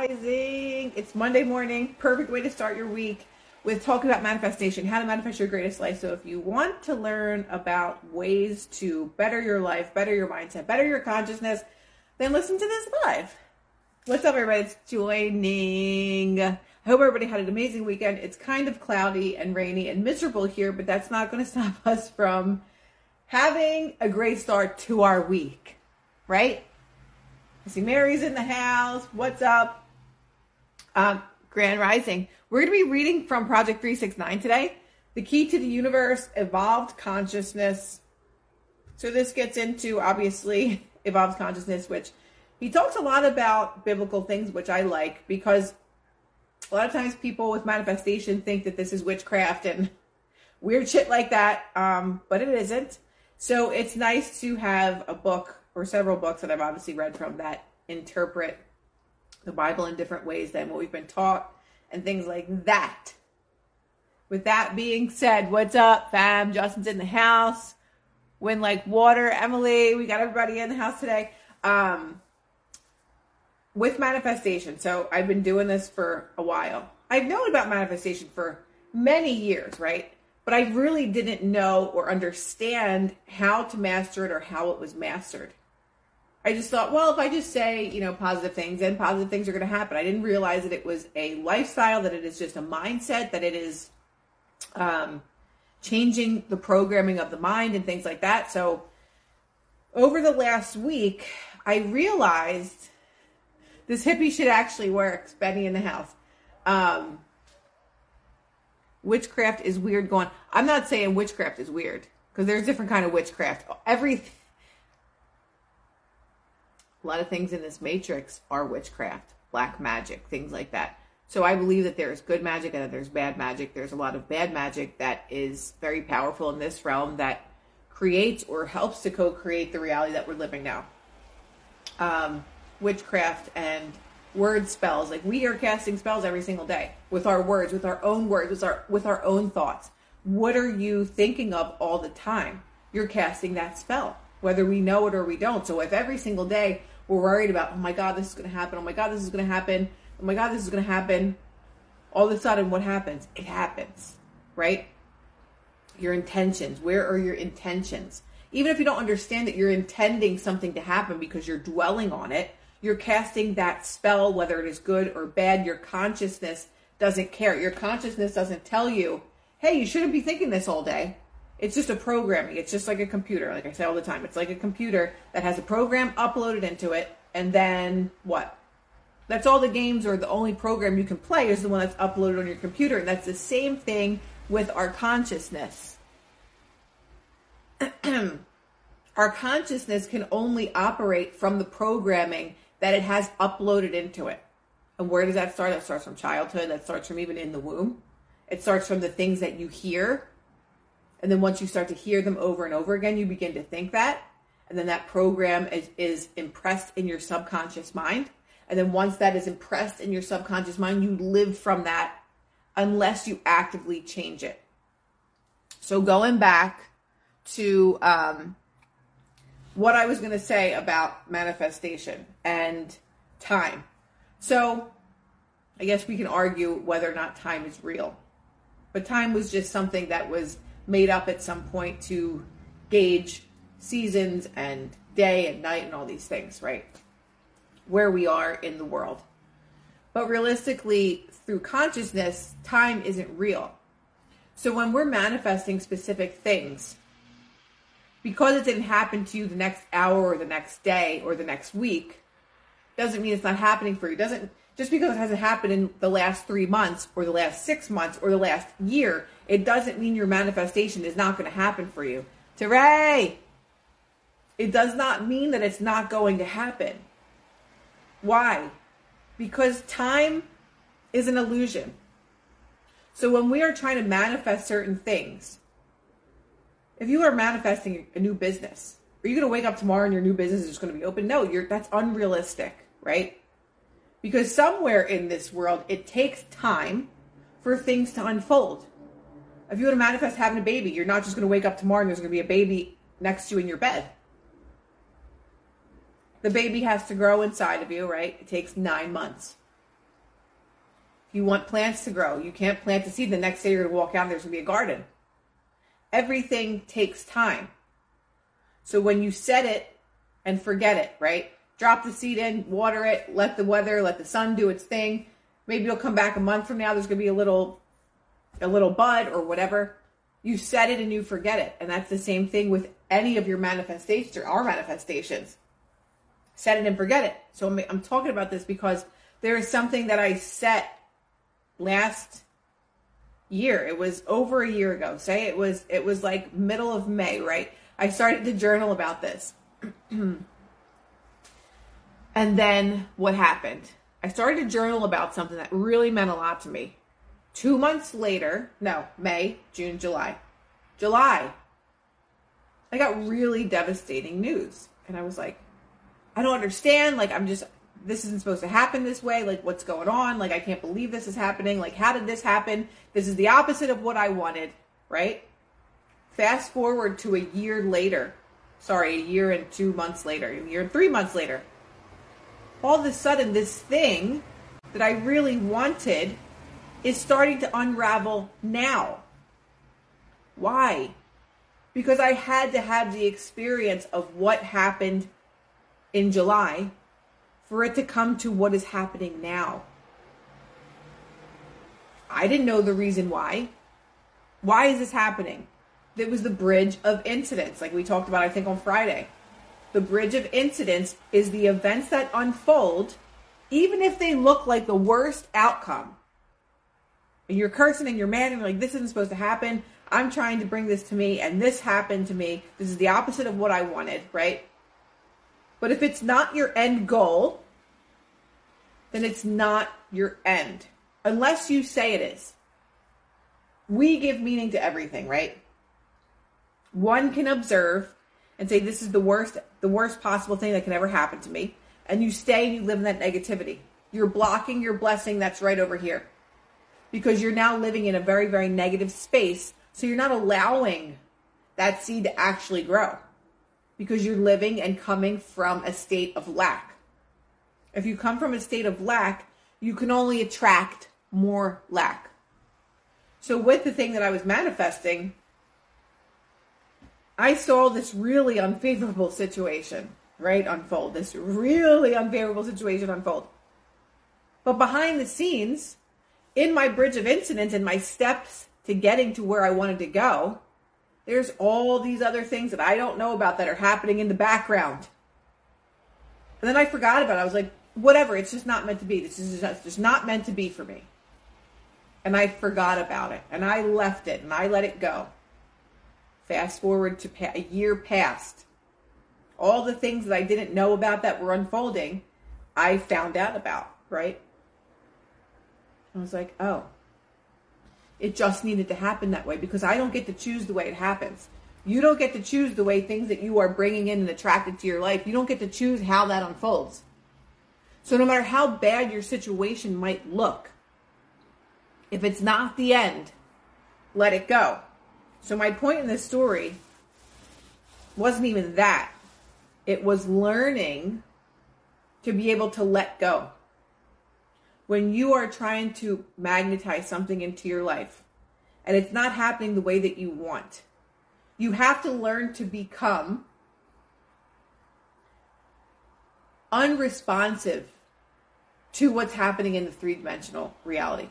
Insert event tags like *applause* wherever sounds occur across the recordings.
Rising. It's Monday morning. Perfect way to start your week with talking about manifestation, how to manifest your greatest life. So, if you want to learn about ways to better your life, better your mindset, better your consciousness, then listen to this live. What's up, everybody? It's joining. I hope everybody had an amazing weekend. It's kind of cloudy and rainy and miserable here, but that's not going *laughs* to stop us from having a great start to our week, right? I see Mary's in the house. What's up? Um, Grand Rising. We're going to be reading from Project 369 today. The Key to the Universe, Evolved Consciousness. So this gets into, obviously, *laughs* evolved consciousness, which he talks a lot about biblical things, which I like because a lot of times people with manifestation think that this is witchcraft and *laughs* weird shit like that, um, but it isn't. So it's nice to have a book or several books that I've obviously read from that interpret the Bible in different ways than what we've been taught and things like that. With that being said, what's up, fam? Justin's in the house. When like water, Emily, we got everybody in the house today. Um, with manifestation, so I've been doing this for a while. I've known about manifestation for many years, right? But I really didn't know or understand how to master it or how it was mastered. I just thought, well, if I just say, you know, positive things, then positive things are going to happen. I didn't realize that it was a lifestyle, that it is just a mindset, that it is um, changing the programming of the mind and things like that. So, over the last week, I realized this hippie shit actually works. Benny in the house. Um, witchcraft is weird. Going, I'm not saying witchcraft is weird because there's different kind of witchcraft. Everything a lot of things in this matrix are witchcraft, black magic, things like that. So I believe that there's good magic and that there's bad magic. There's a lot of bad magic that is very powerful in this realm that creates or helps to co-create the reality that we're living now. Um, witchcraft and word spells. Like we are casting spells every single day with our words, with our own words, with our with our own thoughts. What are you thinking of all the time? You're casting that spell, whether we know it or we don't. So if every single day we're worried about, oh my God, this is going to happen. Oh my God, this is going to happen. Oh my God, this is going to happen. All of a sudden, what happens? It happens, right? Your intentions. Where are your intentions? Even if you don't understand that you're intending something to happen because you're dwelling on it, you're casting that spell, whether it is good or bad. Your consciousness doesn't care. Your consciousness doesn't tell you, hey, you shouldn't be thinking this all day. It's just a programming. It's just like a computer, like I say all the time. It's like a computer that has a program uploaded into it, and then what? That's all the games or the only program you can play is the one that's uploaded on your computer. And that's the same thing with our consciousness. *clears throat* our consciousness can only operate from the programming that it has uploaded into it. And where does that start? That starts from childhood, that starts from even in the womb. It starts from the things that you hear and then once you start to hear them over and over again, you begin to think that. And then that program is, is impressed in your subconscious mind. And then once that is impressed in your subconscious mind, you live from that unless you actively change it. So going back to um, what I was going to say about manifestation and time. So I guess we can argue whether or not time is real. But time was just something that was made up at some point to gauge seasons and day and night and all these things, right? Where we are in the world. But realistically, through consciousness, time isn't real. So when we're manifesting specific things, because it didn't happen to you the next hour or the next day or the next week, doesn't mean it's not happening for you. Doesn't just because it hasn't happened in the last three months or the last six months or the last year, it doesn't mean your manifestation is not going to happen for you. Teray! It does not mean that it's not going to happen. Why? Because time is an illusion. So when we are trying to manifest certain things, if you are manifesting a new business, are you going to wake up tomorrow and your new business is just going to be open? No, you're that's unrealistic, right? Because somewhere in this world, it takes time for things to unfold. If you want to manifest having a baby, you're not just going to wake up tomorrow and there's going to be a baby next to you in your bed. The baby has to grow inside of you, right? It takes nine months. If you want plants to grow, you can't plant a seed. The next day you're going to walk out and there's going to be a garden. Everything takes time. So when you set it and forget it, right? Drop the seed in, water it, let the weather, let the sun do its thing. Maybe you'll come back a month from now. There's going to be a little, a little bud or whatever. You set it and you forget it. And that's the same thing with any of your manifestations or our manifestations. Set it and forget it. So I'm, I'm talking about this because there is something that I set last year. It was over a year ago. Say it was it was like middle of May, right? I started to journal about this. *clears throat* and then what happened? I started to journal about something that really meant a lot to me. 2 months later, no, May, June, July. July. I got really devastating news. And I was like, I don't understand. Like, I'm just this isn't supposed to happen this way. Like, what's going on? Like, I can't believe this is happening. Like, how did this happen? This is the opposite of what I wanted, right? Fast forward to a year later. Sorry, a year and two months later, a year and three months later. All of a sudden, this thing that I really wanted is starting to unravel now. Why? Because I had to have the experience of what happened in July for it to come to what is happening now. I didn't know the reason why. Why is this happening? It was the bridge of incidents, like we talked about, I think, on Friday. The bridge of incidents is the events that unfold, even if they look like the worst outcome. And you're cursing and you're mad and you're like, this isn't supposed to happen. I'm trying to bring this to me, and this happened to me. This is the opposite of what I wanted, right? But if it's not your end goal, then it's not your end. Unless you say it is. We give meaning to everything, right? One can observe and say this is the worst the worst possible thing that can ever happen to me and you stay and you live in that negativity. You're blocking your blessing that's right over here. Because you're now living in a very very negative space, so you're not allowing that seed to actually grow because you're living and coming from a state of lack. If you come from a state of lack, you can only attract more lack. So, with the thing that I was manifesting, I saw this really unfavorable situation, right, unfold. This really unfavorable situation unfold. But behind the scenes, in my bridge of incidents and my steps to getting to where I wanted to go, there's all these other things that I don't know about that are happening in the background. And then I forgot about it. I was like, whatever, it's just not meant to be. This is just, just not meant to be for me. And I forgot about it. And I left it and I let it go. Fast forward to pa- a year past. All the things that I didn't know about that were unfolding, I found out about, right? I was like, oh, it just needed to happen that way because I don't get to choose the way it happens. You don't get to choose the way things that you are bringing in and attracted to your life. You don't get to choose how that unfolds. So, no matter how bad your situation might look, if it's not the end, let it go. So, my point in this story wasn't even that, it was learning to be able to let go when you are trying to magnetize something into your life and it's not happening the way that you want, you have to learn to become unresponsive to what's happening in the three dimensional reality.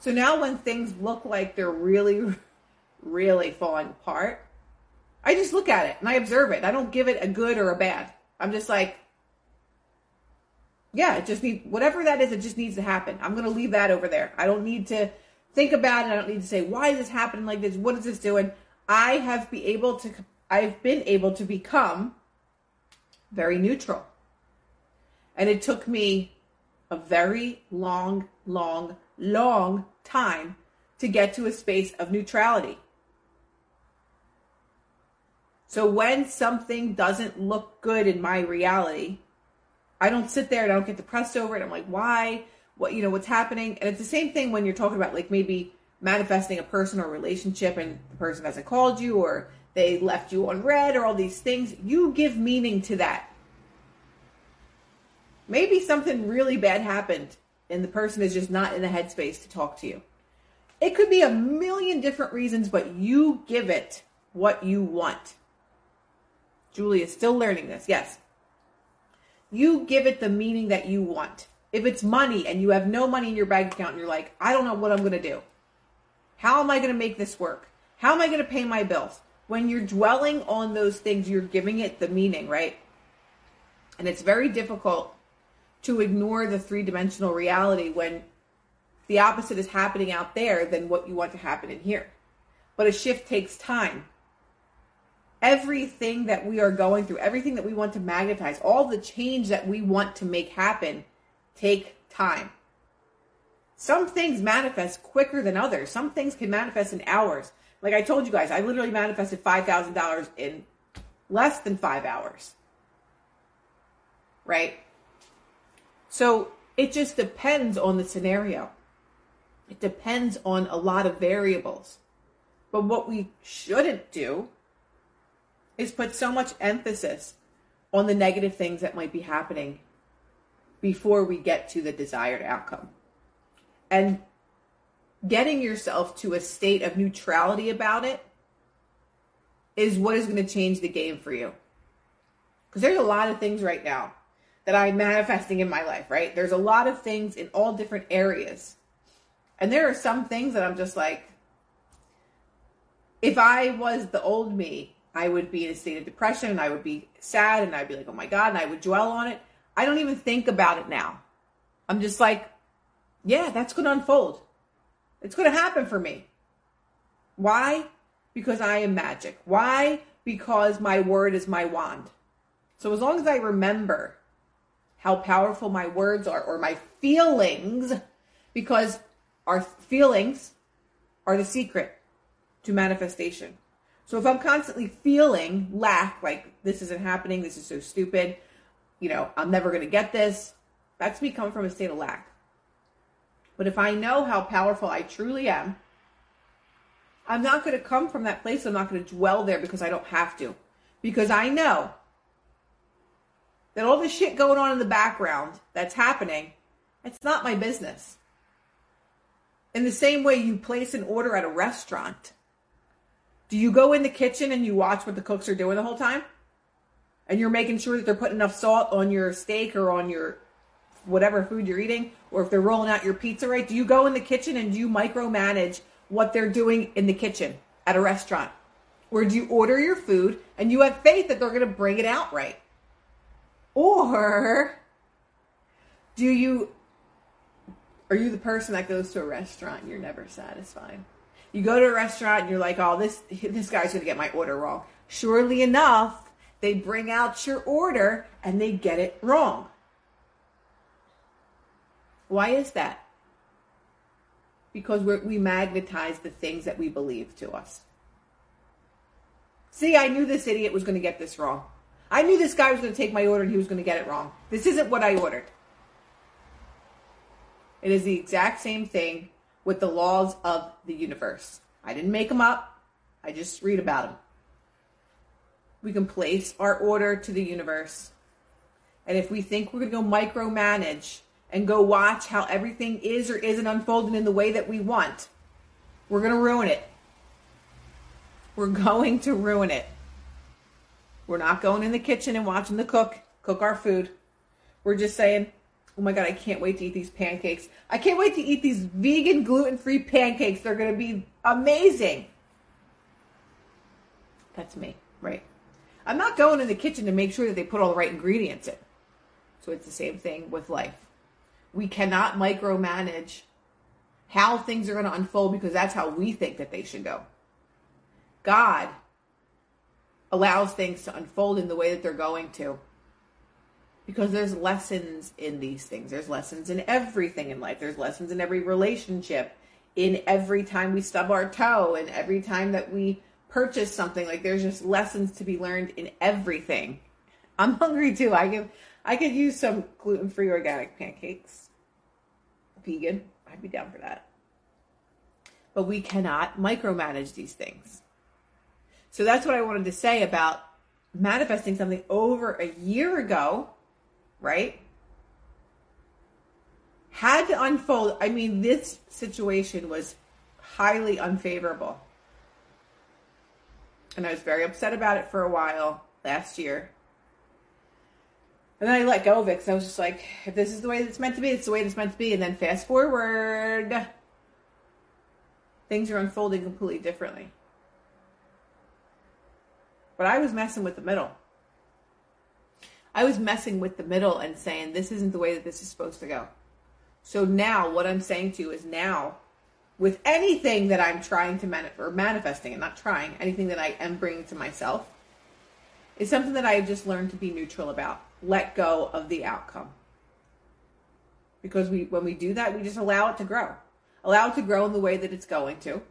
So now, when things look like they're really, really falling apart, I just look at it and I observe it. I don't give it a good or a bad. I'm just like, yeah, it just needs whatever that is. It just needs to happen. I'm to leave that over there. I don't need to think about it. I don't need to say why is this happening like this. What is this doing? I have be able to. I've been able to become very neutral, and it took me a very long, long, long time to get to a space of neutrality. So when something doesn't look good in my reality, I don't sit there and I don't get depressed over it. I'm like, why? What you know, what's happening? And it's the same thing when you're talking about like maybe manifesting a person or relationship and the person hasn't called you or they left you on read or all these things. You give meaning to that. Maybe something really bad happened and the person is just not in the headspace to talk to you. It could be a million different reasons, but you give it what you want. Julie is still learning this. Yes. You give it the meaning that you want. If it's money and you have no money in your bank account and you're like, I don't know what I'm going to do. How am I going to make this work? How am I going to pay my bills? When you're dwelling on those things, you're giving it the meaning, right? And it's very difficult to ignore the three dimensional reality when the opposite is happening out there than what you want to happen in here. But a shift takes time. Everything that we are going through, everything that we want to magnetize, all the change that we want to make happen take time. Some things manifest quicker than others. Some things can manifest in hours. Like I told you guys, I literally manifested $5,000 in less than five hours. Right? So it just depends on the scenario. It depends on a lot of variables. But what we shouldn't do is put so much emphasis on the negative things that might be happening before we get to the desired outcome. And getting yourself to a state of neutrality about it is what is going to change the game for you. Because there's a lot of things right now that I'm manifesting in my life, right? There's a lot of things in all different areas. And there are some things that I'm just like, if I was the old me, I would be in a state of depression and I would be sad and I'd be like, oh my God, and I would dwell on it. I don't even think about it now. I'm just like, yeah, that's going to unfold. It's going to happen for me. Why? Because I am magic. Why? Because my word is my wand. So as long as I remember how powerful my words are or my feelings, because our feelings are the secret to manifestation. So if I'm constantly feeling lack, like this isn't happening, this is so stupid, you know, I'm never going to get this, that's me coming from a state of lack. But if I know how powerful I truly am, I'm not going to come from that place. I'm not going to dwell there because I don't have to. Because I know that all the shit going on in the background that's happening, it's not my business. In the same way you place an order at a restaurant, do you go in the kitchen and you watch what the cooks are doing the whole time? And you're making sure that they're putting enough salt on your steak or on your whatever food you're eating, or if they're rolling out your pizza right, do you go in the kitchen and do you micromanage what they're doing in the kitchen at a restaurant? Or do you order your food and you have faith that they're going to bring it out right? Or do you are you the person that goes to a restaurant and you're never satisfied? You go to a restaurant and you're like, "Oh, this this guy's going to get my order wrong." Surely enough, they bring out your order and they get it wrong. Why is that? Because we magnetize the things that we believe to us. See, I knew this idiot was going to get this wrong. I knew this guy was going to take my order and he was going to get it wrong. This isn't what I ordered. It is the exact same thing with the laws of the universe. I didn't make them up, I just read about them. We can place our order to the universe. And if we think we're going to go micromanage and go watch how everything is or isn't unfolding in the way that we want, we're going to ruin it. We're going to ruin it. We're not going in the kitchen and watching the cook cook our food. We're just saying, oh my God, I can't wait to eat these pancakes. I can't wait to eat these vegan, gluten free pancakes. They're going to be amazing. That's me, right? I'm not going in the kitchen to make sure that they put all the right ingredients in. So it's the same thing with life we cannot micromanage how things are going to unfold because that's how we think that they should go. God allows things to unfold in the way that they're going to because there's lessons in these things. There's lessons in everything in life. There's lessons in every relationship, in every time we stub our toe, and every time that we purchase something. Like there's just lessons to be learned in everything. I'm hungry too. I could I could use some gluten-free organic pancakes vegan, I'd be down for that. But we cannot micromanage these things. So that's what I wanted to say about manifesting something over a year ago, right? had to unfold. I mean, this situation was highly unfavorable. And I was very upset about it for a while last year. And then I let go of it because I was just like, if this is the way it's meant to be, it's the way it's meant to be. And then fast forward, things are unfolding completely differently. But I was messing with the middle. I was messing with the middle and saying, this isn't the way that this is supposed to go. So now, what I'm saying to you is now, with anything that I'm trying to manifest, or manifesting and not trying, anything that I am bringing to myself, is something that I have just learned to be neutral about. Let go of the outcome. Because we, when we do that, we just allow it to grow. Allow it to grow in the way that it's going to.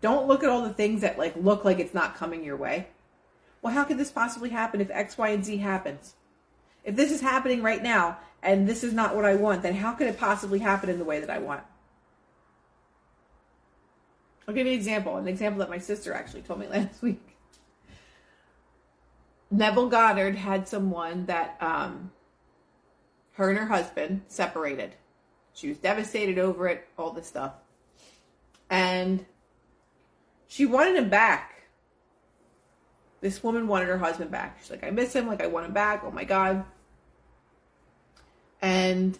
Don't look at all the things that like look like it's not coming your way. Well, how could this possibly happen if X, Y, and Z happens? If this is happening right now and this is not what I want, then how could it possibly happen in the way that I want? I'll give you an example, an example that my sister actually told me *laughs* last week. Neville Goddard had someone that um, her and her husband separated. She was devastated over it, all this stuff. And she wanted him back. This woman wanted her husband back. She's like, I miss him. Like, I want him back. Oh my God. And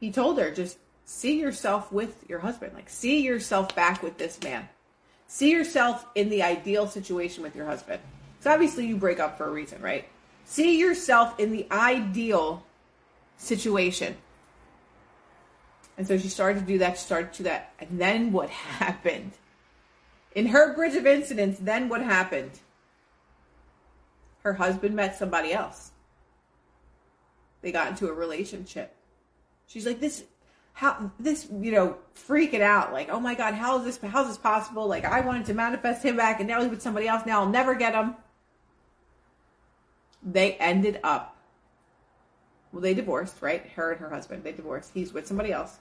he told her, just see yourself with your husband. Like, see yourself back with this man. See yourself in the ideal situation with your husband. So obviously you break up for a reason, right? See yourself in the ideal situation. And so she started to do that, she started to do that. And then what *laughs* happened? In her bridge of incidents, then what happened? Her husband met somebody else. They got into a relationship. She's like, this how this you know freaking out. Like oh my god how is this how is this possible? Like i wanted to manifest him back and now he's with somebody else. Now i'll never get him. They ended up well they divorced right? Her and her husband they divorced. He's with somebody else.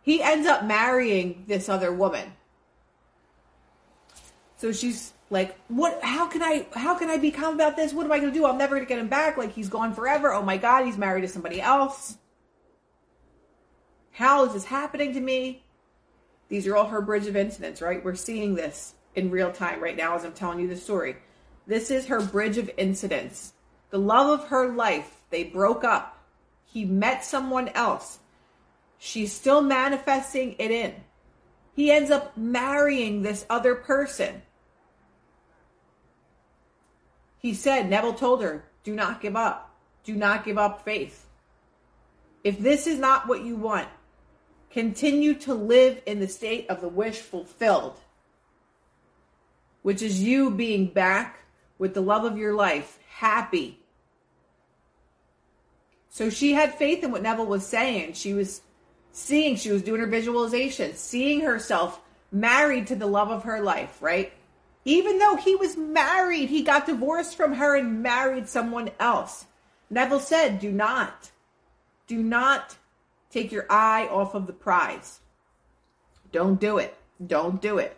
He ends up marrying this other woman so she's like what how can i how can i be calm about this what am i going to do i'm never going to get him back like he's gone forever oh my god he's married to somebody else how is this happening to me these are all her bridge of incidents right we're seeing this in real time right now as i'm telling you the story this is her bridge of incidents. The love of her life, they broke up. He met someone else. She's still manifesting it in. He ends up marrying this other person. He said, Neville told her, do not give up. Do not give up faith. If this is not what you want, continue to live in the state of the wish fulfilled, which is you being back with the love of your life, happy. So she had faith in what Neville was saying. She was seeing, she was doing her visualization, seeing herself married to the love of her life, right? Even though he was married, he got divorced from her and married someone else. Neville said, Do not, do not take your eye off of the prize. Don't do it. Don't do it.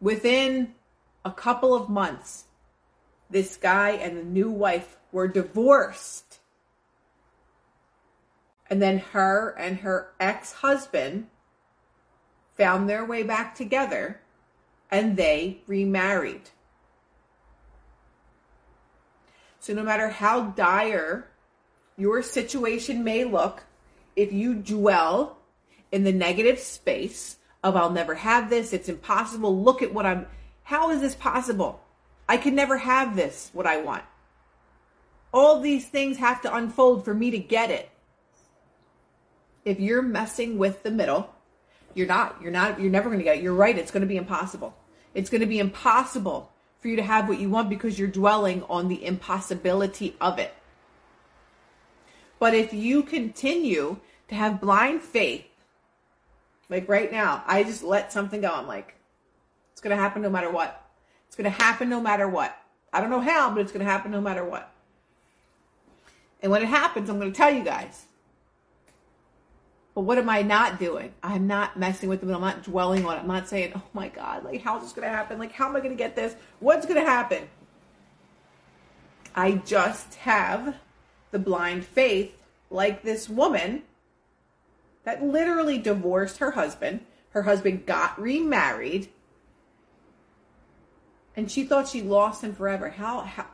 Within a couple of months, this guy and the new wife were divorced. And then her and her ex husband found their way back together and they remarried. So, no matter how dire your situation may look, if you dwell in the negative space of I'll never have this, it's impossible, look at what I'm, how is this possible? I can never have this, what I want. All these things have to unfold for me to get it. If you're messing with the middle, you're not, you're not, you're never going to get it. You're right. It's going to be impossible. It's going to be impossible for you to have what you want because you're dwelling on the impossibility of it. But if you continue to have blind faith, like right now, I just let something go. I'm like, it's going to happen no matter what. It's going to happen no matter what. I don't know how, but it's going to happen no matter what. And when it happens, I'm going to tell you guys. But what am I not doing? I'm not messing with them. I'm not dwelling on it. I'm not saying, oh my God, like, how's this going to happen? Like, how am I going to get this? What's going to happen? I just have the blind faith like this woman that literally divorced her husband. Her husband got remarried. And she thought she lost him forever. How, how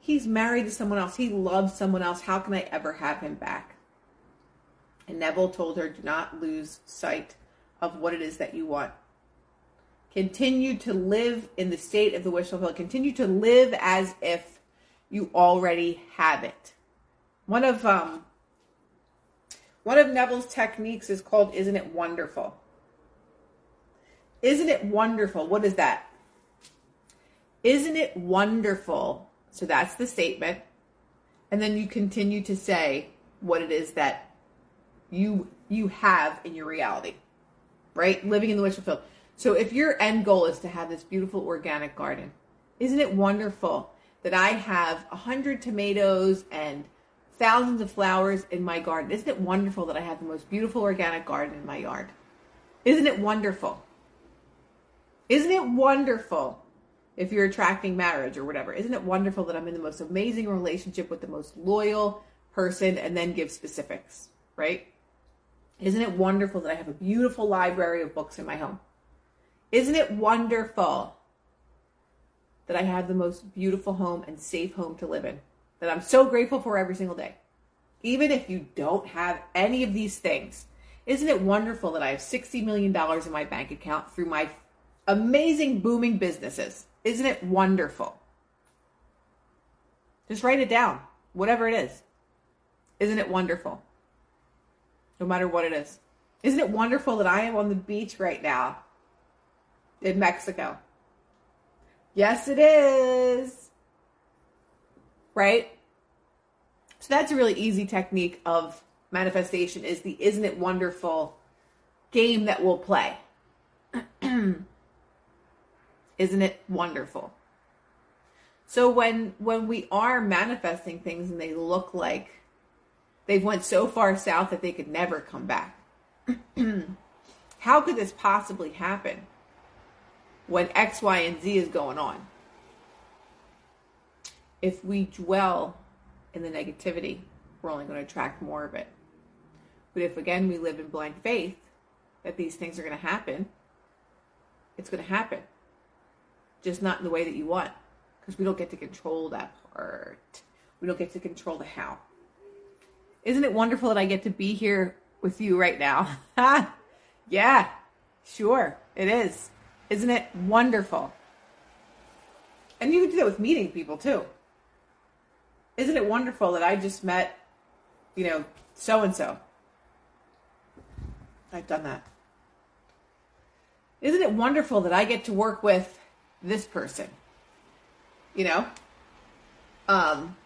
he's married to someone else. He loves someone else. How can I ever have him back? And Neville told her, do not lose sight of what it is that you want. Continue to live in the state of the wish fulfilled. Continue to live as if you already have it. One of um, one of Neville's techniques is called Isn't It Wonderful? Isn't it wonderful? What is that? Isn't it wonderful? So that's the statement. And then you continue to say what it is that you you have in your reality. Right? Living in the wish fulfilled. So if your end goal is to have this beautiful organic garden, isn't it wonderful that I have a hundred tomatoes and thousands of flowers in my garden. Isn't it wonderful that I have the most beautiful organic garden in my yard? Isn't it wonderful? Isn't it wonderful if you're attracting marriage or whatever? Isn't it wonderful that I'm in the most amazing relationship with the most loyal person and then give specifics, right? Isn't it wonderful that I have a beautiful library of books in my home? Isn't it wonderful that I have the most beautiful home and safe home to live in? that I'm so grateful for every single day. Even if you don't have any of these things, isn't it wonderful that I have $60 million in my bank account through my amazing booming businesses? Isn't it wonderful? Just write it down, whatever it is. Isn't it wonderful? No matter what it is. Isn't it wonderful that I am on the beach right now in Mexico? Yes, it is right? So that's a really easy technique of manifestation is the isn't it wonderful game that we'll play. *clears throat* isn't it wonderful? So when when we are manifesting things and they look like they've went so far south that they could never come back. *clears throat* How could this possibly happen when X, Y, and Z is going on? if we dwell in the negativity, we're only going to attract more of it. But if again we live in blind faith that these things are going to happen, it's going to happen. Just not in the way that you want. Because we don't get to control that part. We don't get to control the how. Isn't it wonderful that I get to be here with you right now? *laughs* yeah, sure, it is. Isn't it wonderful? And you can do that with meeting people too isn't it wonderful that I just met, you know, so and so? I've done that. Isn't it wonderful that I get to work with this person? You know? Um,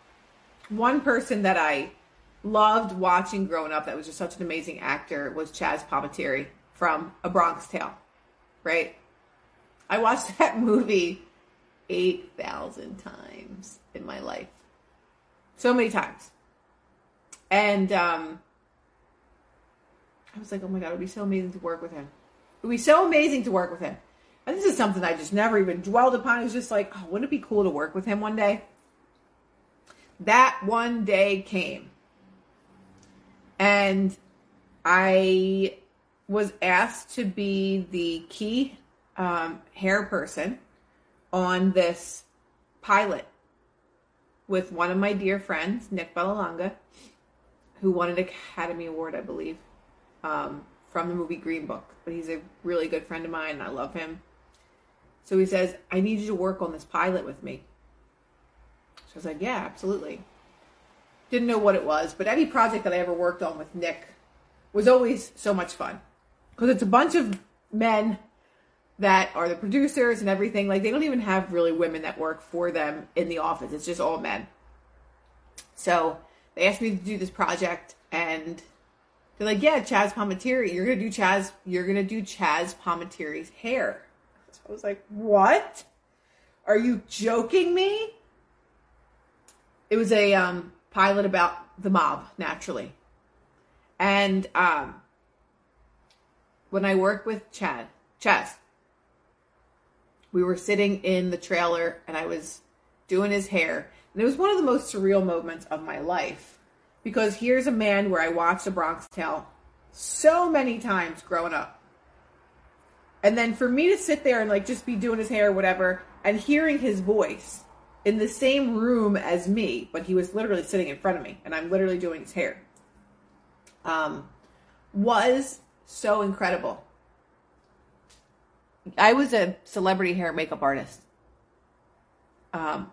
one person that I loved watching growing up that was just such an amazing actor was Chaz Palminteri from A Bronx Tale, right? I watched *laughs* that movie 8,000 times in my life so many times. And um, I was like, oh my God, it would be so amazing to work with him. It would be so amazing to work with him. And this is something I just never even dwelled upon. It was just like, oh, wouldn't it be cool to work with him one day? That one day came. And I was asked to be the key um, hair person on this pilot with one of my dear friends, Nick Vallelonga, who won an Academy Award, I believe, um, from the movie Green Book. But he's a really good friend of mine, and I love him. So he says, I need you to work on this pilot with me. So I was like, yeah, absolutely. Didn't know what it was, but any project that I ever worked on with Nick was always so much fun. Because it's a bunch of men that are the producers and everything. Like they don't even have really women that work for them in the office. It's just all men. So they asked me to do this project and they're like, yeah, Chaz Palminteri, you're gonna do Chaz, you're gonna do Chaz Palminteri's hair. So I was like, what? Are you joking me? It was a um, pilot about the mob, naturally. And um, when I worked with Chad, Chaz, we were sitting in the trailer and I was doing his hair. And it was one of the most surreal moments of my life Because here's a man where I watched The Bronx Tale so many times growing up. And then for me to sit there and like just be doing his hair or whatever and hearing his voice in the same room as me, but he was literally sitting in front of me and I'm literally doing his hair. Um was so incredible. I was a celebrity hair makeup artist um,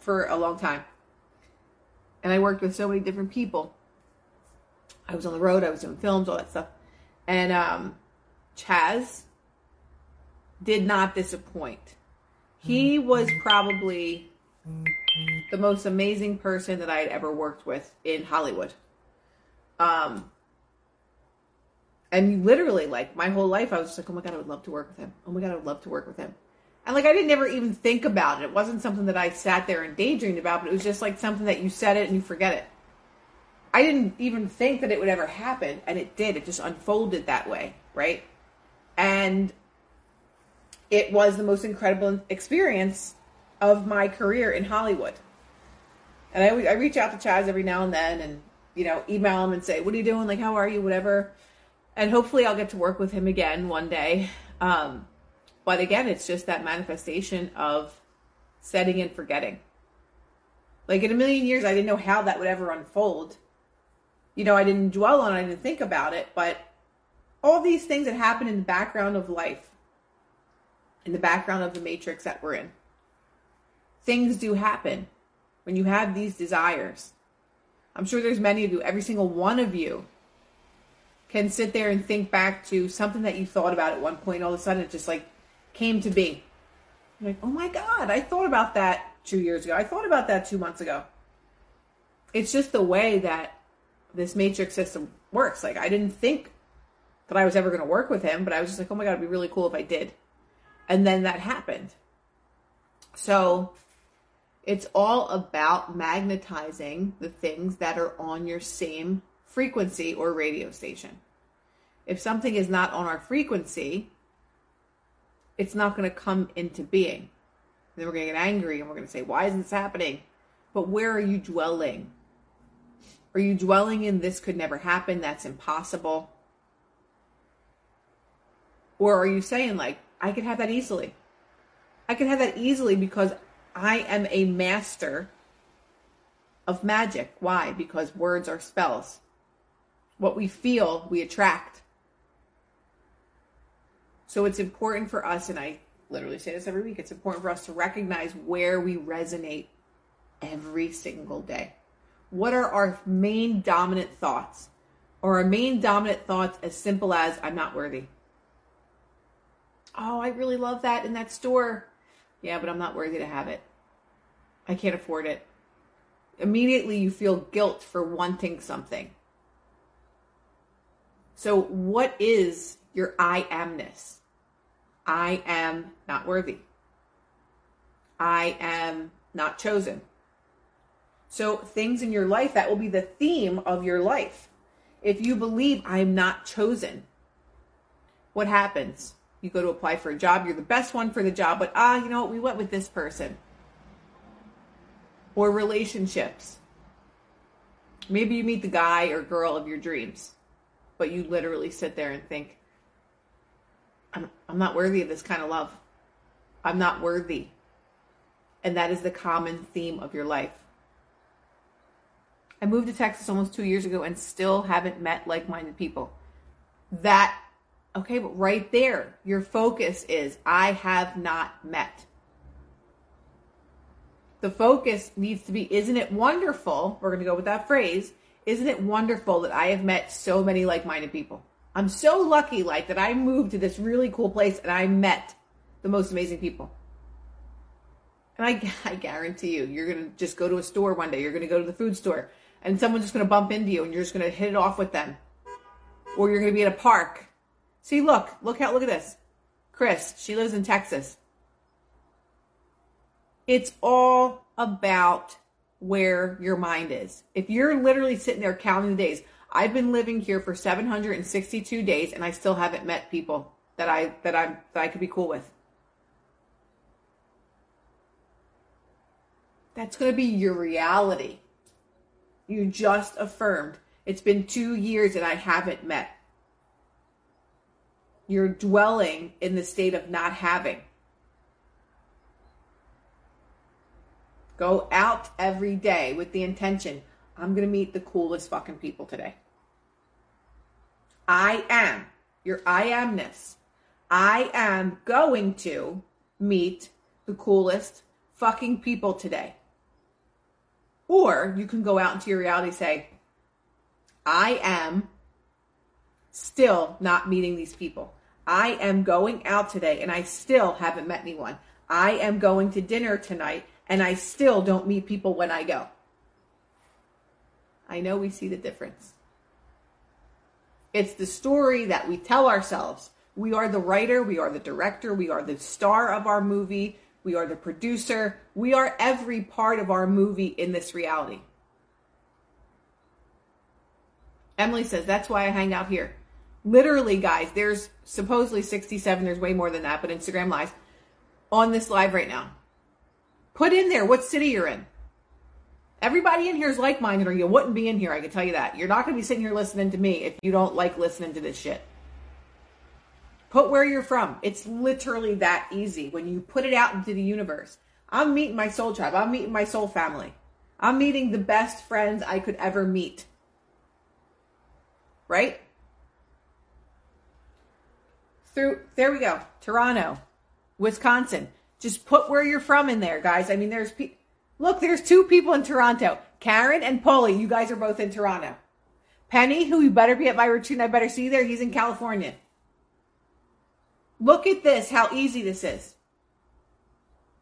for a long time. And I worked with so many different people. I was on the road, I was doing films, all that stuff. And um, Chaz did not disappoint. He was probably the most amazing person that I had ever worked with in Hollywood. Um, and literally, like my whole life, I was just like, oh my God, I would love to work with him. Oh my God, I would love to work with him. And like, I didn't ever even think about it. It wasn't something that I sat there and daydreamed about, but it was just like something that you said it and you forget it. I didn't even think that it would ever happen, and it did. It just unfolded that way, right? And it was the most incredible experience of my career in Hollywood. And I, I reach out to Chaz every now and then and, you know, email him and say, what are you doing? Like, how are you? Whatever and hopefully I'll get to work with him again one day. Um, but again, it's just that manifestation of setting and forgetting. Like in a million years, I didn't know how that would ever unfold. You know, I didn't dwell on it, I didn't think about it, but all these things that happen in the background of life, in the background of the matrix that we're in, things do happen when you have these desires. I'm sure there's many of you, every single one of you can sit there and think back to something that you thought about at one point. All of a sudden, it just like came to be. You're like, oh my God, I thought about that two years ago. I thought about that two months ago. It's just the way that this matrix system works. Like, I didn't think that I was ever going to work with him, but I was just like, oh my God, it'd be really cool if I did. And then that happened. So it's all about magnetizing the things that are on your same frequency or radio station. If something is not on our frequency, it's not going to come into being. And then we're going to get angry and we're going to say, why is this happening? But where are you dwelling? Are you dwelling in this could never happen? That's impossible. Or are you saying, like, I could have that easily? I could have that easily because I am a master of magic. Why? Because words are spells. What we feel, we attract. So it's important for us, and I literally say this every week, it's important for us to recognize where we resonate every single day. What are our main dominant thoughts? Or our main dominant thoughts as simple as, I'm not worthy. Oh, I really love that in that store. Yeah, but I'm not worthy to have it. I can't afford it. Immediately, you feel guilt for wanting something. So, what is your I amness? I am not worthy. I am not chosen. So, things in your life that will be the theme of your life. If you believe I'm not chosen, what happens? You go to apply for a job, you're the best one for the job, but ah, you know what? We went with this person. Or relationships. Maybe you meet the guy or girl of your dreams, but you literally sit there and think, I'm, I'm not worthy of this kind of love. I'm not worthy. And that is the common theme of your life. I moved to Texas almost two years ago and still haven't met like minded people. That, okay, but right there, your focus is I have not met. The focus needs to be, isn't it wonderful? We're going to go with that phrase. Isn't it wonderful that I have met so many like minded people? I'm so lucky, like, that I moved to this really cool place and I met the most amazing people. And I, *laughs* I guarantee you, you're going to just go to a store one day, you're going to go to the food store, and someone's just going to bump into you and you're just going to hit it off with them. Or you're going to be at a park. See, look, look how, look at this. Chris, she lives in Texas. It's all about where your mind is. If you're literally sitting there counting the days, I've been living here for 762 days and I still haven't met people that I that I that I could be cool with. That's going to be your reality. you just affirmed it's been two years and I haven't met. You're dwelling in the state of not having. Go out every day with the intention I'm going to meet the coolest fucking people today. I am your I amness. I am going to meet the coolest fucking people today. Or you can go out into your reality say, I am still not meeting these people. I am going out today and I still haven't met anyone. I am going to dinner tonight and I still don't meet people when I go. I know we see the difference. It's the story that we tell ourselves. We are the writer, we are the director, we are the star of our movie, we are the producer, we are every part of our movie in this reality. Emily says, that's why I hang out here. Literally, guys, there's supposedly 67, there's way more than that, but Instagram live on this live right now. Put in there what city you're in. Everybody in here is like minded, or you wouldn't be in here, I can tell you that. You're not going to be sitting here listening to me if you don't like listening to this shit. Put where you're from. It's literally that easy when you put it out into the universe. I'm meeting my soul tribe, I'm meeting my soul family, I'm meeting the best friends I could ever meet right? Through there we go. Toronto, Wisconsin. Just put where you're from in there, guys. I mean, there's pe- look, there's two people in Toronto. Karen and Polly, you guys are both in Toronto. Penny, who you better be at my retreat, I better see you there. He's in California. Look at this, how easy this is.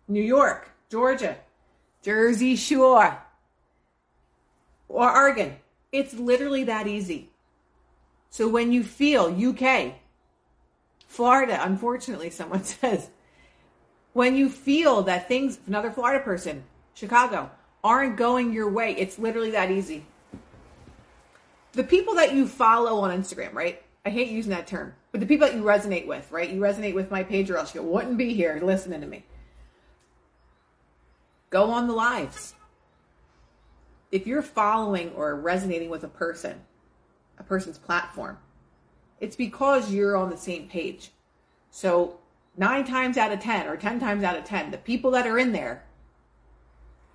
New York, Georgia, Jersey Shore, or Oregon. It's literally that easy. So when you feel UK, Florida, unfortunately, someone *laughs* says, when you feel that things, another Florida person, Chicago, aren't going your way, it's literally that easy. The people that you follow on Instagram, right? I hate using that term, but the people that you resonate with, right? You resonate with my page or else you wouldn't be here listening to me. Go on the lives. If you're following or resonating with a person, a person's platform. It's because you're on the same page. So, nine times out of 10, or 10 times out of 10, the people that are in there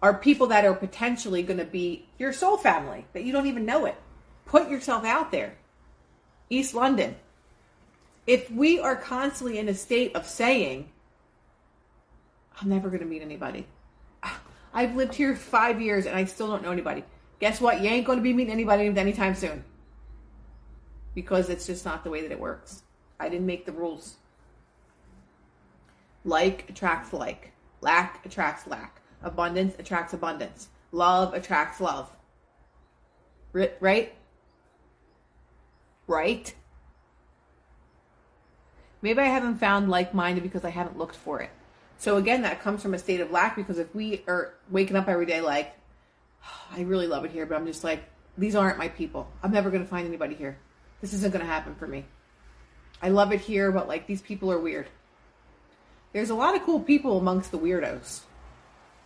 are people that are potentially going to be your soul family, that you don't even know it. Put yourself out there. East London. If we are constantly in a state of saying, I'm never going to meet anybody. I've lived here five years and I still don't know anybody. Guess what? You ain't going to be meeting anybody anytime soon because it's just not the way that it works. I didn't make the rules. Like attracts like, lack attracts lack, abundance attracts abundance, love attracts love. Right? Right? Maybe I haven't found like minded because I haven't looked for it. So again, that comes from a state of lack because if we are waking up every day like, oh, I really love it here, but I'm just like, these aren't my people. I'm never going to find anybody here. This isn't going to happen for me. I love it here, but like these people are weird. There's a lot of cool people amongst the weirdos.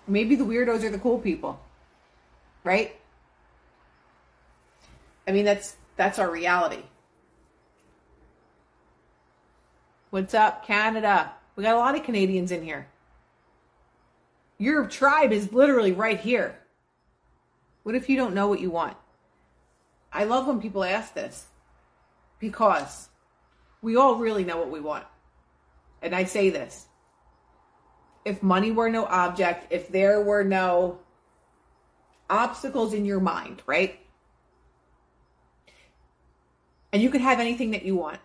Maybe the weirdos are the cool people. Right? I mean that's that's our reality. What's up, Canada? We got a lot of Canadians in here. Your tribe is literally right here. What if you don't know what you want? I love when people ask this because we all really know what we want. And I say this if money were no object, if there were no obstacles in your mind, right? And you could have anything that you want.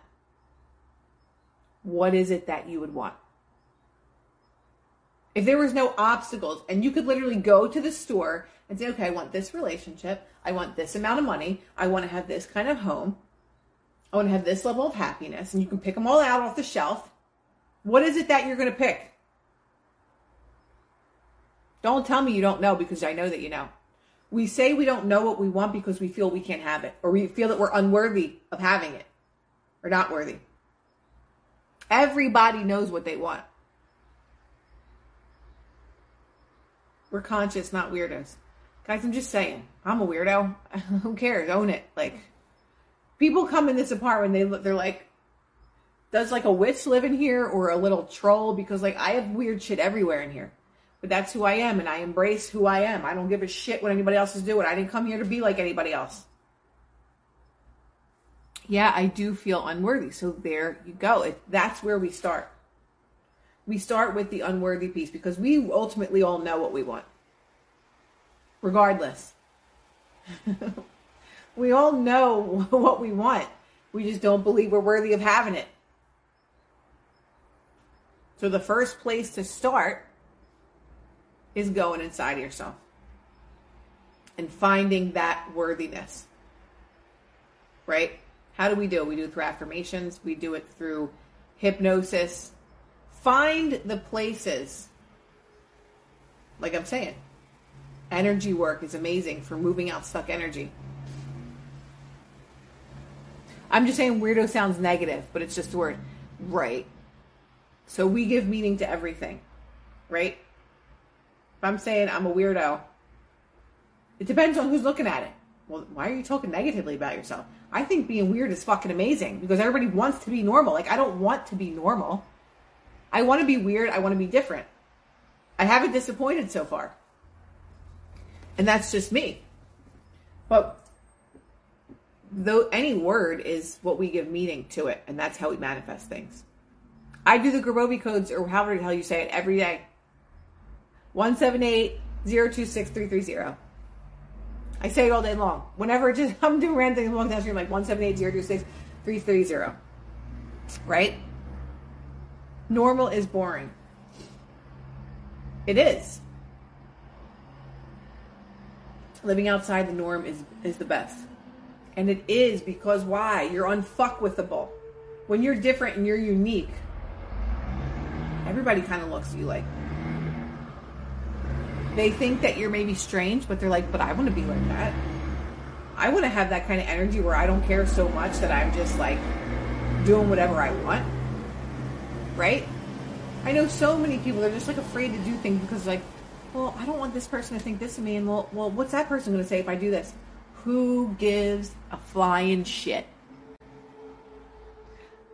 What is it that you would want? If there was no obstacles and you could literally go to the store and say, okay, I want this relationship. I want this amount of money. I want to have this kind of home. I want to have this level of happiness, and you can pick them all out off the shelf. What is it that you're going to pick? Don't tell me you don't know because I know that you know. We say we don't know what we want because we feel we can't have it, or we feel that we're unworthy of having it, or not worthy. Everybody knows what they want. We're conscious, not weirdos. Guys, I'm just saying. I'm a weirdo. *laughs* Who cares? Own it. Like, people come in this apartment, they look, they're like, does like a witch live in here or a little troll? Because like I have weird shit everywhere in here. But that's who I am and I embrace who I am. I don't give a shit what anybody else is doing. I didn't come here to be like anybody else. Yeah, I do feel unworthy. So there you go. It, that's where we start. We start with the unworthy piece because we ultimately all know what we want. Regardless. *laughs* we all know *laughs* what we want. We just don't believe we're worthy of having it. So the first place to start is going inside yourself and finding that worthiness. Right? How do we do it? We do it through affirmations, we do it through hypnosis. Find the places, like I'm saying, energy work is amazing for moving out stuck energy. I'm just saying weirdo sounds negative, but it's just a word. Right. So we give meaning to everything, right? If I'm saying I'm a weirdo, it depends on who's looking at it. Well, why are you talking negatively about yourself? I think being weird is fucking amazing because everybody wants to be normal. Like, I don't want to be normal. I want to be weird. I want to be different. I haven't disappointed so far. And that's just me. But though any word is what we give meaning to it, and that's how we manifest things. I do the Grabovoi codes, or however the hell you say it, every day. 178 026 330. I say it all day long. Whenever just *laughs* I'm doing random things down the street, I'm like 178 026 330. Right? Normal is boring. It is. Living outside the norm is, is the best. And it is because why? You're unfuckwithable. When you're different and you're unique, everybody kind of looks at you like they think that you're maybe strange, but they're like, but I want to be like that. I want to have that kind of energy where I don't care so much that I'm just like doing whatever I want. Right? I know so many people they're just like afraid to do things because like, well, I don't want this person to think this of me, and well, well, what's that person going to say if I do this? Who gives a flying shit?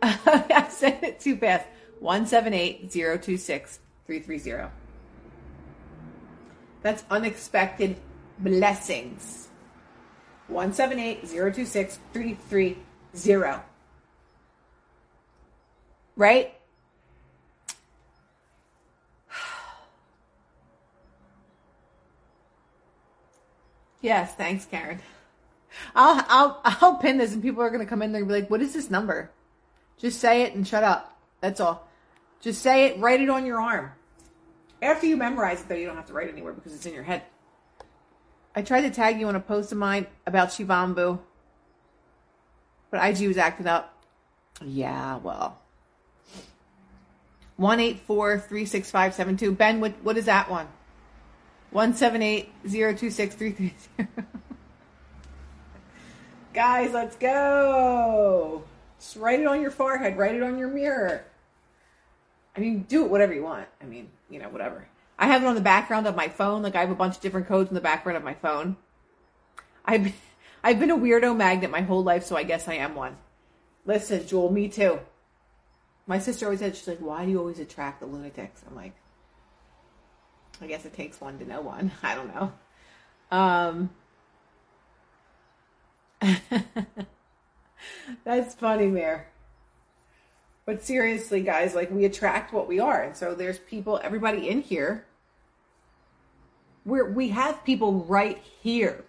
*laughs* I said it too fast. 178 026 330. That's unexpected blessings. 178 026 330. Right? *sighs* yes, thanks, Karen. I'll I'll I'll pin this and people are gonna come in there and be like, what is this number? Just say it and shut up. That's all. Just say it, write it on your arm. After you memorize it, though, you don't have to write anywhere because it's in your head. I tried to tag you on a post of mine about Shivambu, but IG was acting up. Yeah, well. 184 Ben, what, what is that one? 178 *laughs* Guys, let's go. Just write it on your forehead, write it on your mirror. I mean, do it whatever you want. I mean, you know, whatever. I have it on the background of my phone. Like I have a bunch of different codes in the background of my phone. I've *laughs* I've been a weirdo magnet my whole life, so I guess I am one. Listen, Jewel, me too. My sister always said, she's like, why do you always attract the lunatics? I'm like, I guess it takes one to know one. *laughs* I don't know. Um, *laughs* that's funny, Mayor. But seriously, guys, like we attract what we are. And so there's people, everybody in here. We're, we have people right here.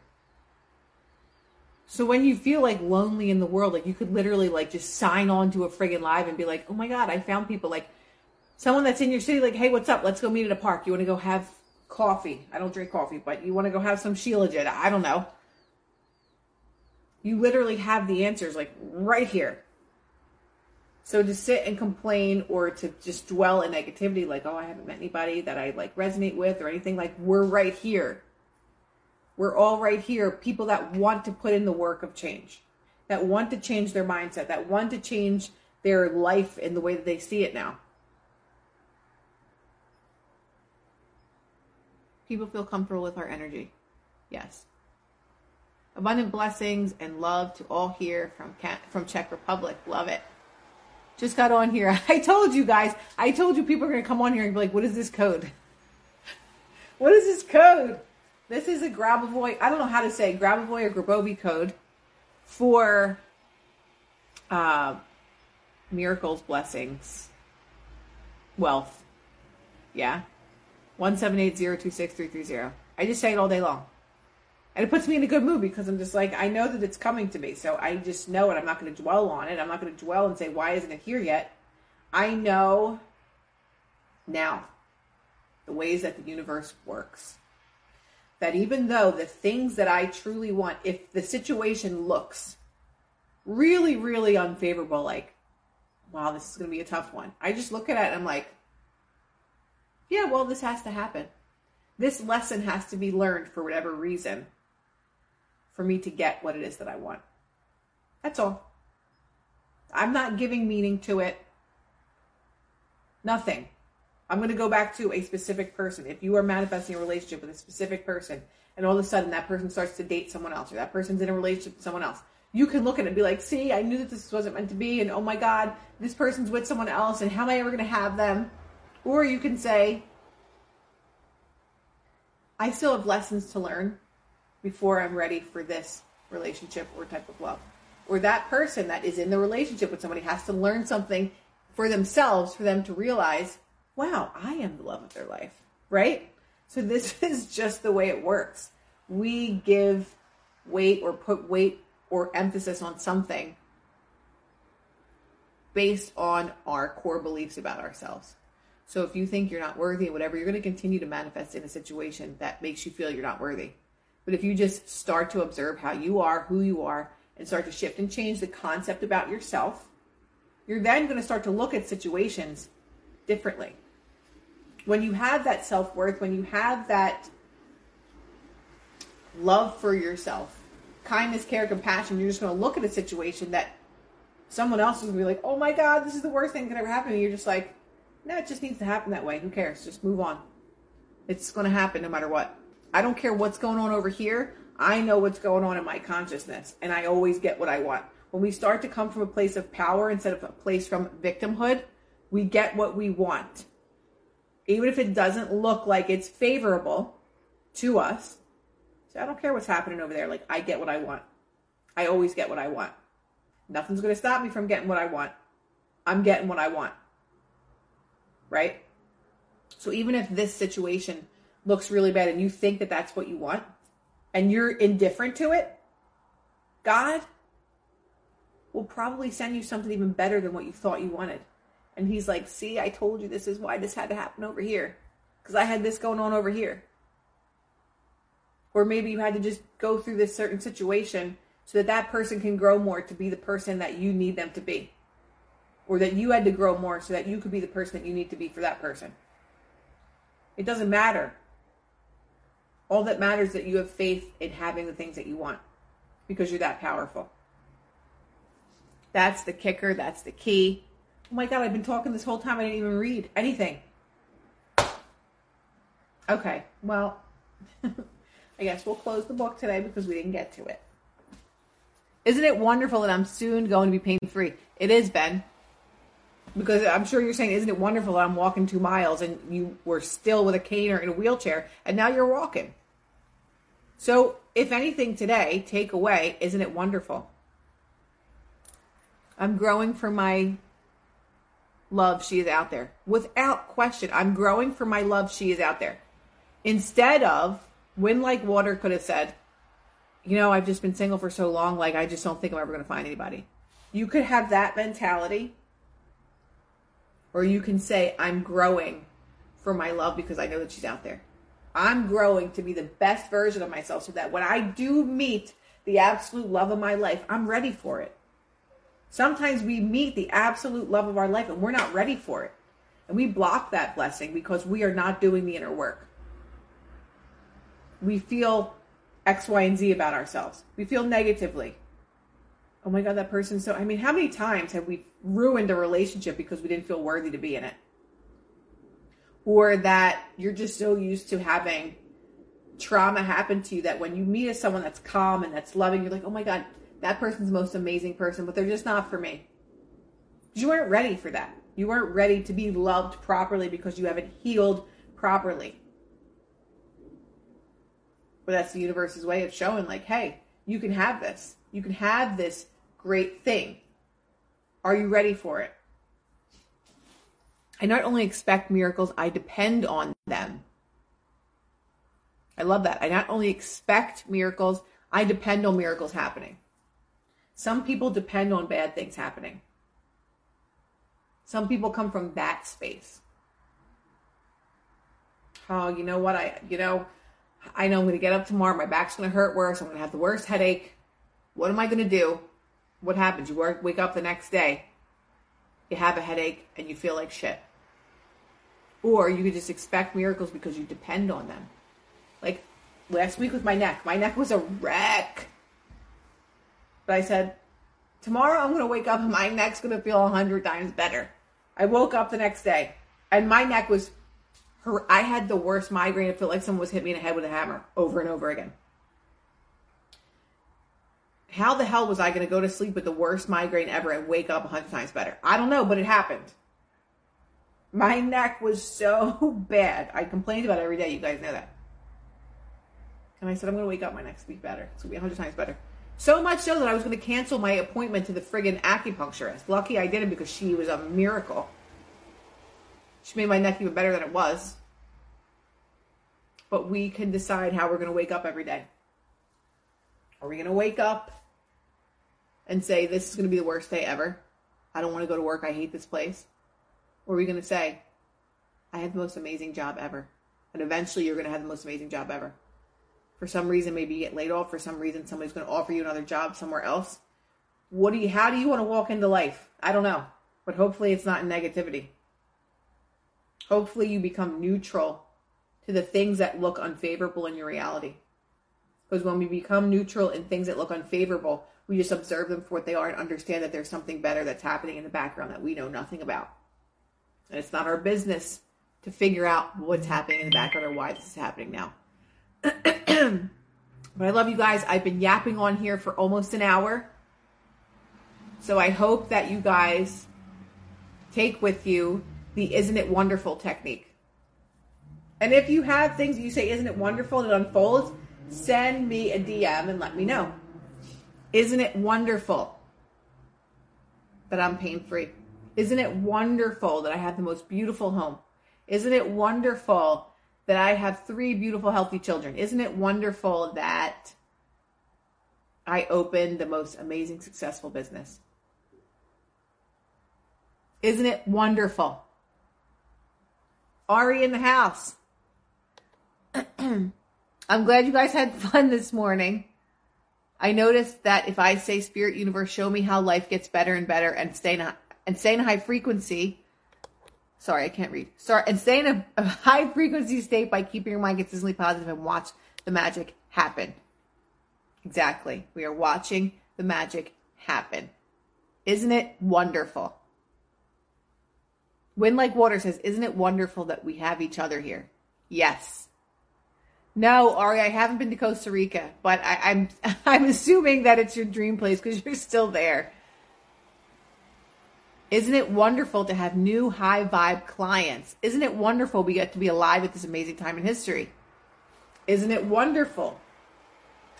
So when you feel like lonely in the world, like you could literally like just sign on to a friggin' live and be like, oh my God, I found people like someone that's in your city, like, hey, what's up? Let's go meet at a park. You want to go have coffee? I don't drink coffee, but you want to go have some Shilajit? I don't know. You literally have the answers like right here. So to sit and complain or to just dwell in negativity, like, oh, I haven't met anybody that I like resonate with or anything, like, we're right here. We're all right here. People that want to put in the work of change, that want to change their mindset, that want to change their life in the way that they see it now. People feel comfortable with our energy. Yes. Abundant blessings and love to all here from from Czech Republic. Love it. Just got on here. *laughs* I told you guys. I told you people are going to come on here and be like, "What is this code? *laughs* what is this code?" This is a Grabovoi. I don't know how to say Grabovoi or Grabovoi code for uh, miracles, blessings, wealth. Yeah, one seven eight zero two six three three zero. I just say it all day long. And it puts me in a good mood because I'm just like, I know that it's coming to me. So I just know it. I'm not going to dwell on it. I'm not going to dwell and say, why isn't it here yet? I know now the ways that the universe works. That even though the things that I truly want, if the situation looks really, really unfavorable, like, wow, this is going to be a tough one, I just look at it and I'm like, yeah, well, this has to happen. This lesson has to be learned for whatever reason for me to get what it is that I want. That's all. I'm not giving meaning to it. Nothing. I'm going to go back to a specific person. If you are manifesting a relationship with a specific person and all of a sudden that person starts to date someone else or that person's in a relationship with someone else, you can look at it and be like, see, I knew that this wasn't meant to be. And oh my God, this person's with someone else. And how am I ever going to have them? Or you can say, I still have lessons to learn before I'm ready for this relationship or type of love. Or that person that is in the relationship with somebody has to learn something for themselves for them to realize, wow, I am the love of their life, right? So this *laughs* is just the way it works. We give weight or put weight or emphasis on something based on our core beliefs about ourselves. So if you think you're not worthy, whatever, you're going to continue to manifest in a situation that makes you feel you're not worthy. But if you just start to observe how you are, who you are, and start to shift and change the concept about yourself, you're then going to start to look at situations differently. When you have that self worth, when you have that love for yourself, kindness, care, compassion, you're just going to look at a situation that someone else is going to be like, oh my God, this is the worst thing that could ever happen. And you're just like, no, it just needs to happen that way. Who cares? Just move on. It's going to happen no matter what. I don't care what's going on over here. I know what's going on in my consciousness, and I always get what I want. When we start to come from a place of power instead of a place from victimhood, we get what we want. Even if it doesn't look like it's favorable to us. So I don't care what's happening over there. Like, I get what I want. I always get what I want. Nothing's going to stop me from getting what I want. I'm getting what I want right? So even if this situation looks really bad and you think that that's what you want and you're indifferent to it, God will probably send you something even better than what you thought you wanted. And he's like, see, I told you this is why this had to happen over here. Because I had this going on over here. Or maybe you had to just go through this certain situation so that that person can grow more to be the person that you need them to be or that you had to grow more so that you could be the person that you need to be for that person. It doesn't matter. All that matters is that you have faith in having the things that you want because you're that powerful. That's the kicker. That's the key. Oh my God, I've been talking this whole time. I didn't even read anything. Okay, well, *laughs* I guess we'll close the book today because we didn't get to it. Isn't it wonderful that I'm soon going to be pain free? It is, Ben because I'm sure you're saying, isn't it wonderful that I'm walking two miles and you were still with a cane or in a wheelchair and now you're walking? So, if anything today, take away, isn't it wonderful? I'm growing for my love, she is out there. Without question, I'm growing for my love, she is out there. Instead of, Wind Like Water could have said, you know, I've just been single for so long, like, I just don't think I'm ever going to find anybody. You could have that mentality or you can say, I'm growing for my love because I know that she's out there. I'm growing to be the best version of myself so that when I do meet the absolute love of my life, I'm ready for it. Sometimes we meet the absolute love of our life and we're not ready for it. And we block that blessing because we are not doing the inner work. We feel X, Y, and Z about ourselves. We feel negatively oh my god, that person. So, I mean, how many times have we ruined a relationship because we didn't feel worthy to be in it? Or that you're just so used to having trauma happen to you that when you meet someone that's calm and that's loving, you're like, oh my God, that person's the most amazing person, but they're just not for me. You weren't ready for that. You weren't ready to be loved properly because you haven't healed properly. But that's the universe's way of showing, like, hey, you can have this. You can have this great thing. Are you ready for it? I not only expect miracles, I depend on them. I love that. I not only expect miracles, I depend on miracles happening. Some people depend on bad things happening. Some people come from that space. Oh, you know what? I, you know, I know I'm going to get up tomorrow. My back's going to hurt worse. I'm going to have the worst headache. What am I going to do? What happens? You work, wake up the next day, you have a headache, and you feel like shit. Or you could just expect miracles because you depend on them. Like last week with my neck, my neck was a wreck. But I said, tomorrow I'm going to wake up and my neck's going to feel a hundred times better. I woke up the next day and my neck was, her, I had the worst migraine. It felt like someone was hitting me in the head with a hammer over and over again. How the hell was I going to go to sleep with the worst migraine ever and wake up a hundred times better? I don't know, but it happened. My neck was so *laughs* bad. I complained about it every day. You guys know that. And I said, I'm going to wake up my next week better. It's going to be a hundred times better. So much so that I was going to cancel my appointment to the friggin' acupuncturist. Lucky I didn't because she was a miracle. She made my neck even better than it was. But we can decide how we're going to wake up every day. Are we going to wake up and say, This is going to be the worst day ever? I don't want to go to work. I hate this place. Or are we going to say, I had the most amazing job ever? And eventually you're going to have the most amazing job ever. For some reason, maybe you get laid off. For some reason, somebody's going to offer you another job somewhere else. What do you? How do you want to walk into life? I don't know, but hopefully, it's not in negativity. Hopefully, you become neutral to the things that look unfavorable in your reality. Because when we become neutral in things that look unfavorable, we just observe them for what they are and understand that there's something better that's happening in the background that we know nothing about. And it's not our business to figure out what's happening in the background or why this is happening now. *clears throat* but I love you guys. I've been yapping on here for almost an hour. So I hope that you guys take with you the Isn't It Wonderful technique. And if you have things you say, Isn't it wonderful? and it unfolds, send me a DM and let me know. Isn't it wonderful that I'm pain free? Isn't it wonderful that I have the most beautiful home? Isn't it wonderful that I have three beautiful, healthy children. Isn't it wonderful that I opened the most amazing, successful business? Isn't it wonderful? Ari in the house. *clears throat* I'm glad you guys had fun this morning. I noticed that if I say Spirit Universe, show me how life gets better and better and stay in a, and stay in a high frequency, sorry, I can't read. Sorry, and stay in a, a high frequency state by keeping your mind consistently positive and watch the magic happen. Exactly. We are watching the magic happen. Isn't it wonderful? Wind Like Water says, Isn't it wonderful that we have each other here? Yes. No, Ari, I haven't been to Costa Rica, but I, am I'm, *laughs* I'm assuming that it's your dream place because you're still there. Isn't it wonderful to have new high vibe clients? Isn't it wonderful we get to be alive at this amazing time in history? Isn't it wonderful?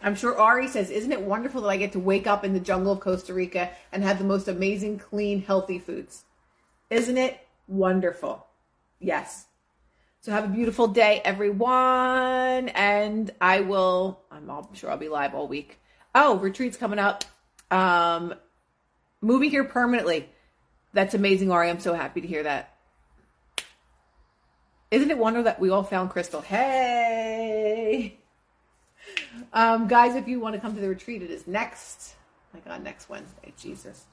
I'm sure Ari says, Isn't it wonderful that I get to wake up in the jungle of Costa Rica and have the most amazing, clean, healthy foods? Isn't it wonderful? Yes. So have a beautiful day, everyone. And I will, I'm sure I'll be live all week. Oh, retreat's coming up. Um, moving here permanently. That's amazing, Ari. I'm so happy to hear that. Isn't it wonder that we all found Crystal? Hey! Um, guys, if you want to come to the retreat, it is next. Oh my God, next Wednesday. Jesus.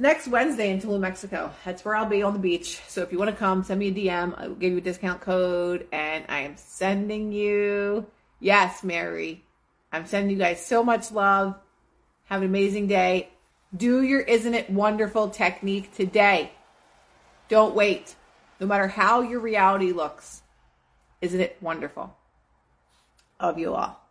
Next Wednesday in Tulum, Mexico. That's where I'll be on the beach. So if you want to come, send me a DM. I'll give you a discount code. And I am sending you, yes, Mary. I'm sending you guys so much love. Have an amazing day. Do your Isn't It Wonderful technique today. Don't wait. No matter how your reality looks, isn't it wonderful? Of you all.